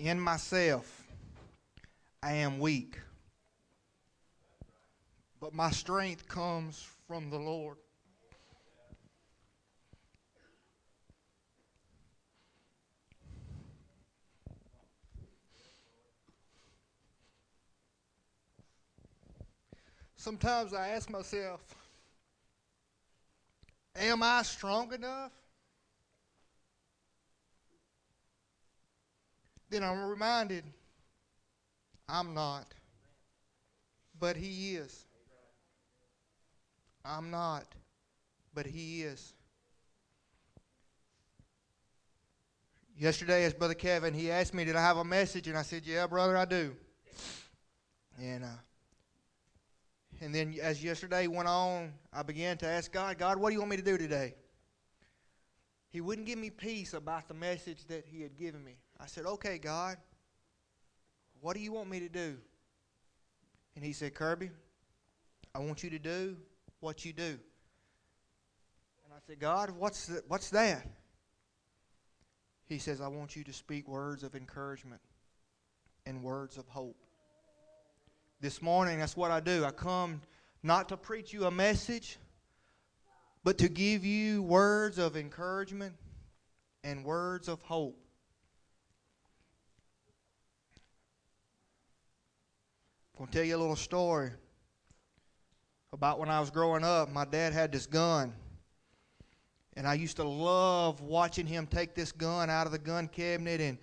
in myself, I am weak. But my strength comes from the Lord. Sometimes I ask myself, am I strong enough? Then I'm reminded I'm not, but He is. I'm not, but He is. Yesterday, as Brother Kevin, he asked me, Did I have a message? And I said, Yeah, brother, I do. And uh, and then as yesterday went on, I began to ask God, God, what do you want me to do today? He wouldn't give me peace about the message that He had given me. I said, Okay, God, what do you want me to do? And He said, Kirby, I want you to do what you do. And I said, God, what's, the, what's that? He says, I want you to speak words of encouragement and words of hope. This morning, that's what I do. I come not to preach you a message, but to give you words of encouragement and words of hope. I'm going to tell you a little story about when I was growing up. My dad had this gun. And I used to love watching him take this gun out of the gun cabinet and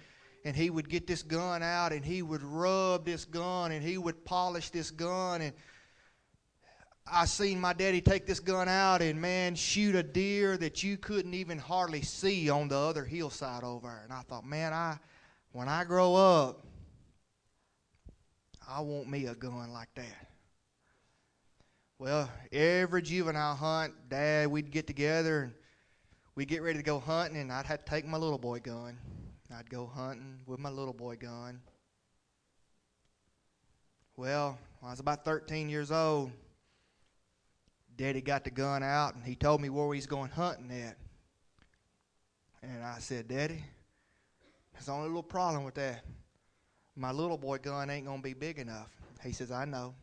and he would get this gun out and he would rub this gun and he would polish this gun and I seen my daddy take this gun out and man shoot a deer that you couldn't even hardly see on the other hillside over. And I thought, man, I when I grow up, I want me a gun like that. Well, every juvenile hunt, Dad, we'd get together and we'd get ready to go hunting, and I'd have to take my little boy gun. I'd go hunting with my little boy gun. Well, I was about 13 years old, Daddy got the gun out and he told me where he's going hunting at. And I said, Daddy, there's only a little problem with that. My little boy gun ain't going to be big enough. He says, I know.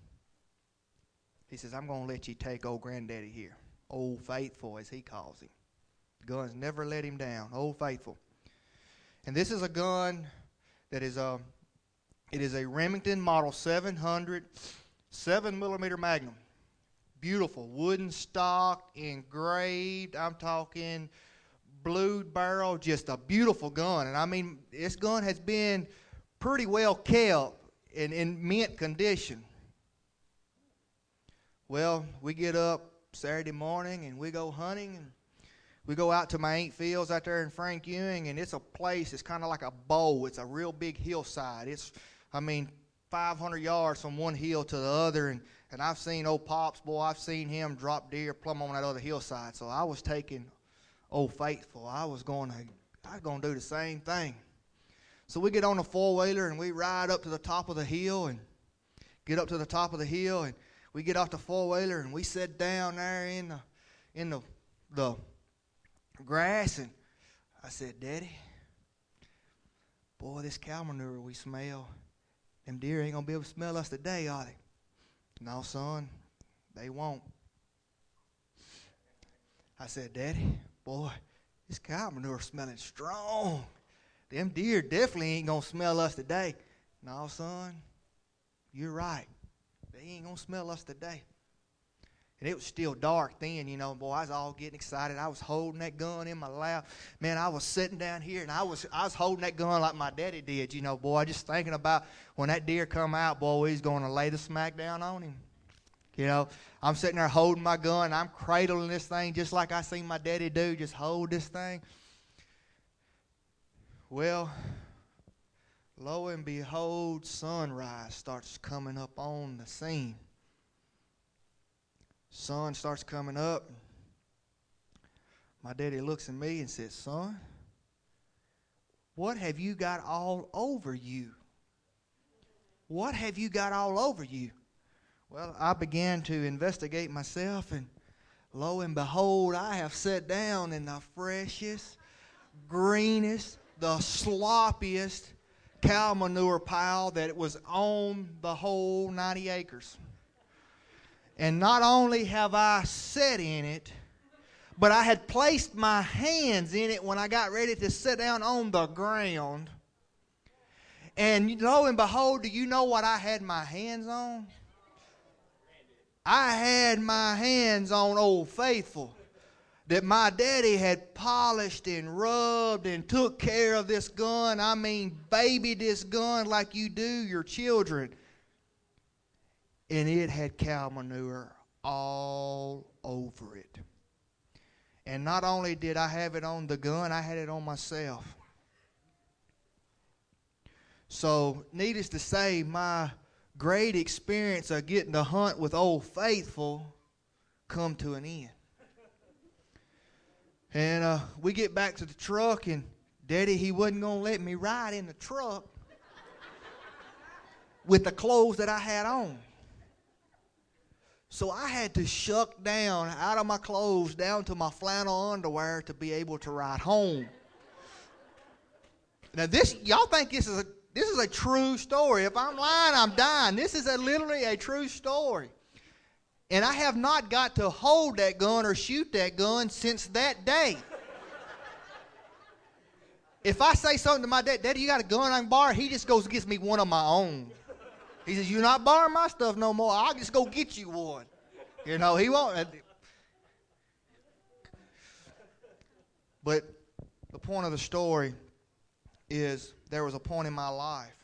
He says, I'm going to let you take old granddaddy here. Old Faithful, as he calls him. Guns never let him down. Old Faithful. And this is a gun that is a, it is a Remington Model 700 7 millimeter Magnum. Beautiful wooden stock, engraved. I'm talking blued barrel, just a beautiful gun. And I mean, this gun has been pretty well kept in, in mint condition. Well, we get up Saturday morning and we go hunting and we go out to my Ain't Fields out there in Frankewing, and it's a place. It's kind of like a bowl. It's a real big hillside. It's, I mean, 500 yards from one hill to the other, and and I've seen old pops, boy. I've seen him drop deer plumb on that other hillside. So I was taking old faithful. I was going to, I was going to do the same thing. So we get on the four wheeler and we ride up to the top of the hill and get up to the top of the hill and we get off the four wheeler and we sit down there in the in the the grass, and I said, Daddy, boy, this cow manure we smell, them deer ain't to be able to smell us today, are they? No, son, they won't. I said, Daddy, boy, this cow manure smelling strong. Them deer definitely ain't going to smell us today. No, son, you're right. They ain't going to smell us today. And it was still dark then, you know, boy, I was all getting excited. I was holding that gun in my lap. Man, I was sitting down here and I was I was holding that gun like my daddy did, you know, boy, just thinking about when that deer come out, boy, he's to lay the smack down on him. You know, I'm sitting there holding my gun. I'm cradling this thing just like I seen my daddy do, just hold this thing. Well, lo and behold, sunrise starts coming up on the scene sun starts coming up. My daddy looks at me and says, Son, what have you got all over you? What have you got all over you? Well, I began to investigate myself, and lo and behold, I have sat down in the freshest, greenest, the sloppiest cow manure pile that was on the whole 90 acres. And not only have I sat in it, but I had placed my hands in it when I got ready to sit down on the ground. And lo and behold, do you know what I had my hands on? I had my hands on Old Faithful that my daddy had polished and rubbed and took care of this gun. I mean, baby this gun like you do your children. And it had cow manure all over it. And not only did I have it on the gun, I had it on myself. So, needless to say, my great experience of getting to hunt with Old Faithful come to an end. And uh, we get back to the truck, and Daddy, he wasn't going to let me ride in the truck with the clothes that I had on. So I had to shuck down out of my clothes down to my flannel underwear to be able to ride home. Now this y'all think this is a this is a true story. If I'm lying, I'm dying. This is a, literally a true story. And I have not got to hold that gun or shoot that gun since that day. if I say something to my dad, Daddy, you got a gun I can borrow? He just goes and gets me one of my own. He says, You're not borrowing my stuff no more. I'll just go get you one. You know, he won't. But the point of the story is there was a point in my life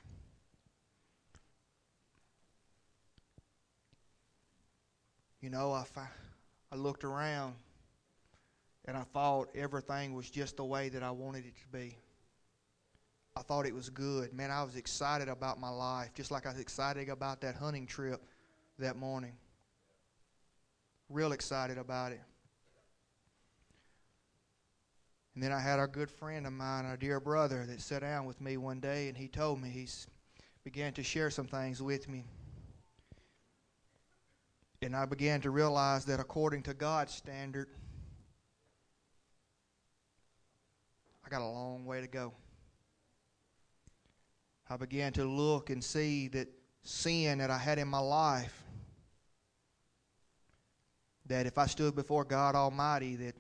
you know, I, I looked around and I thought everything was just the way that I wanted it to be. I thought it was good. Man, I was excited about my life, just like I was excited about that hunting trip that morning. Real excited about it. And then I had a good friend of mine, a dear brother, that sat down with me one day and he told me, he began to share some things with me. And I began to realize that according to God's standard, I got a long way to go. I began to look and see that sin that I had in my life, that if I stood before God Almighty, that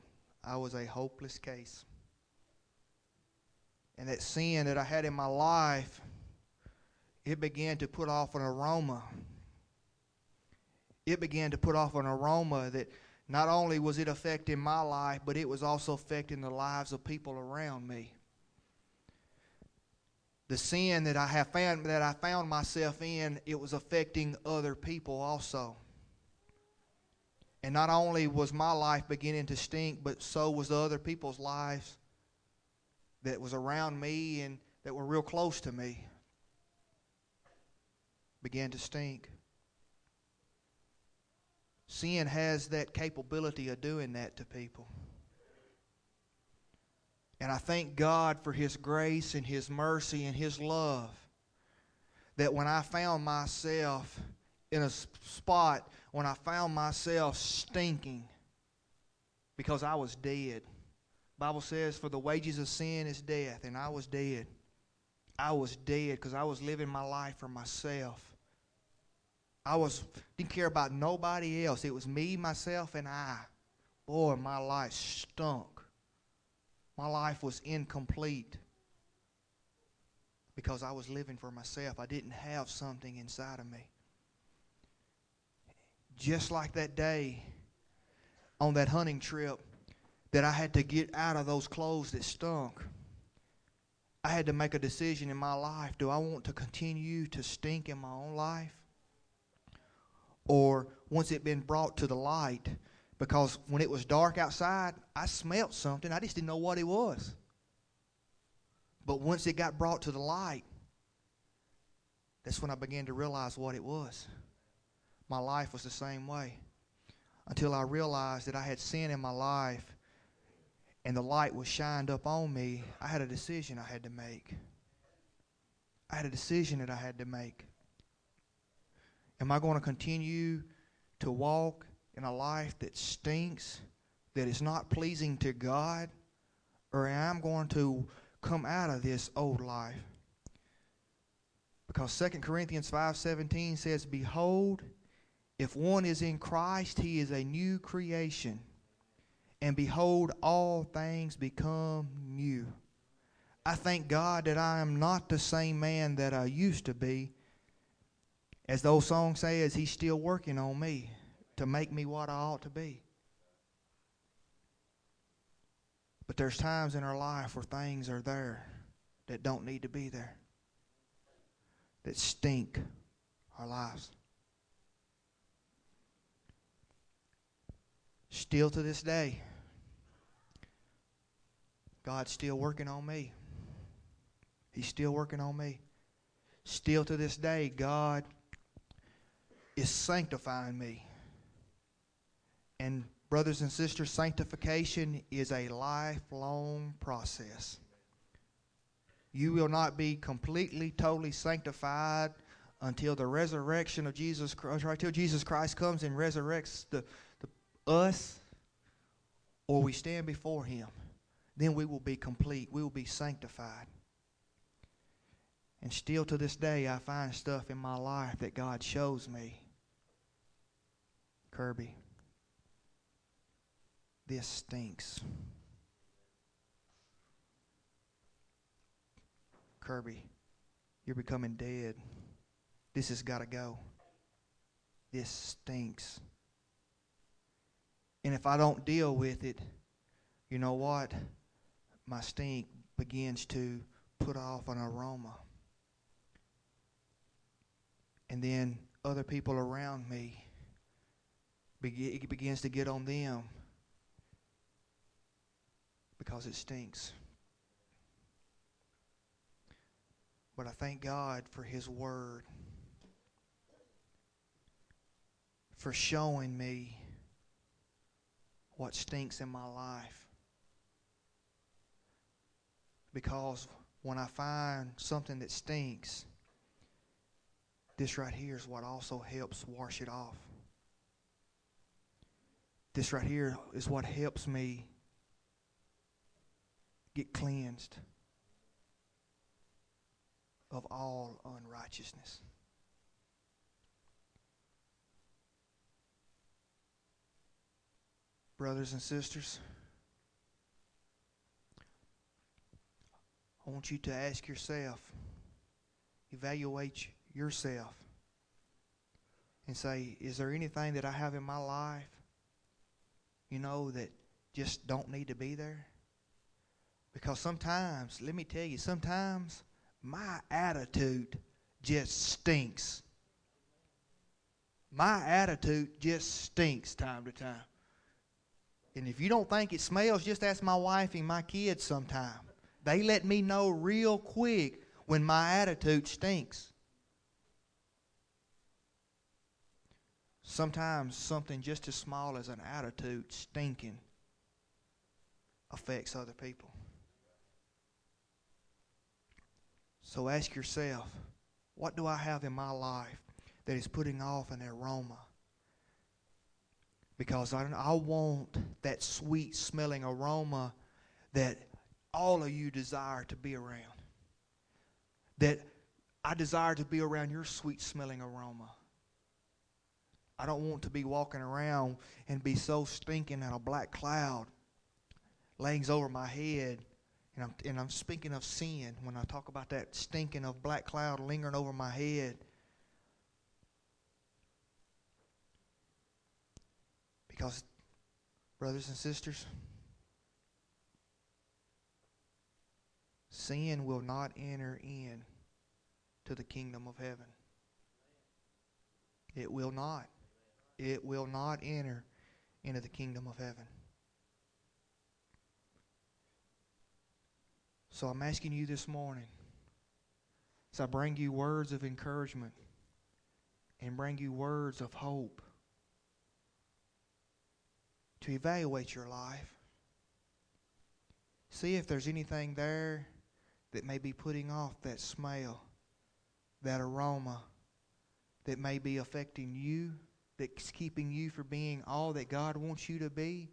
I was a hopeless case. And that sin that I had in my life, it began to put off an aroma it began to put off an aroma that not only was it affecting my life, but it was also affecting the lives of people around me. The sin that I have found that I found myself in, it was affecting other people also. And not only was my life beginning to stink, but so was the other people's lives that was around me and that were real close to me began to stink. Sin has that capability of doing that to people. And I thank God for His grace and His mercy and His love. That when I found myself in a spot, when I found myself stinking because I was dead. Bible says, for the wages of sin is death, and I was dead. I was dead because I was living my life for myself. I was didn't care about nobody else. It was me, myself, and I. Boy, my life stunk. My life was incomplete because I was living for myself. I didn't have something inside of me. Just like that day on that hunting trip that I had to get out of those clothes that stunk. I had to make a decision in my life. Do I want to continue to stink in my own life? Or once it been brought to the light because when it was dark outside i smelt something. I just didn't know what it was. But once it got brought to the light that's when i began to realize what it was. My life was the same way. Until i realized that i had sin in my life and the light was shined up on me i had a decision i had to make. I had a decision that i had to make Am I going to continue to walk in a life that stinks, that is not pleasing to God? Or am I going to come out of this old life? Because 2 Corinthians 5:17 says, "Behold, if one is in Christ, he is a new creation. And behold, all things become new." I thank God that I am not the same man that I used to be. As the old song says, He's still working on me to make me what I ought to be. But there's times in our life where things are there that don't need to be there, that stink our lives. Still to this day, God's still working on me. He's still working on me. Still to this day, God is sanctifying me. And, brothers and sisters, sanctification is a lifelong process. You will not be completely, totally sanctified until the resurrection of Jesus Christ, right? Until Jesus Christ comes and resurrects the, the, us, or we stand before Him. Then we will be complete. We will be sanctified. And still to this day, I find stuff in my life that God shows me. Kirby, this stinks. Kirby, you're becoming dead. This has got to go. This stinks. And if I don't deal with it, you know what? My stink begins to put off an aroma and then other people around me it begins to get on them because it stinks. But I thank God for His Word, for showing me what stinks in my life. Because when I find something that stinks, this right here is what also helps wash it off. This right here is what helps me get cleansed of all unrighteousness. Brothers and sisters, I want you to ask yourself, evaluate yourself and say, Is there anything that I have in my life, you know, that just don't need to be there? Because sometimes, let me tell you, sometimes my attitude just stinks. My attitude just stinks time to time. And if you don't think it smells, just ask my wife and my kids sometime. They let me know real quick when my attitude stinks. Sometimes something just as small as an attitude stinking affects other people. So ask yourself, what do I have in my life that is putting off an aroma? Because I, I want that sweet smelling aroma that all of you desire to be around. That I desire to be around your sweet smelling aroma. I don't want to be walking around and be so stinking that a black cloud lays over my head. And I'm, and I'm speaking of sin when I talk about that stinking of black cloud lingering over my head. Because, brothers and sisters, sin will not enter in to the kingdom of heaven. It will not it will not enter into the kingdom of heaven. So I'm asking you this morning, as I bring you words of encouragement and bring you words of hope, to evaluate your life. See if there's anything there that may be putting off that smell, that aroma that may be affecting you that's keeping you from being all that God wants you to be,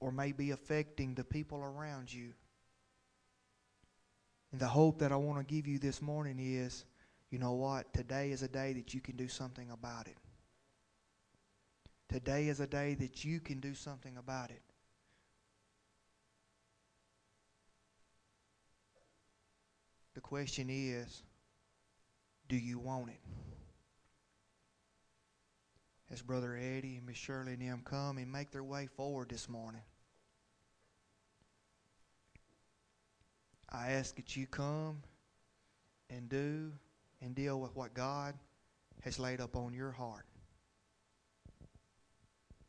or may be affecting the people around you. And the hope that I want to give you this morning is you know what? Today is a day that you can do something about it. Today is a day that you can do something about it. The question is, do you want it? As Brother Eddie and Miss Shirley and them come and make their way forward this morning. I ask that you come and do and deal with what God has laid up on your heart.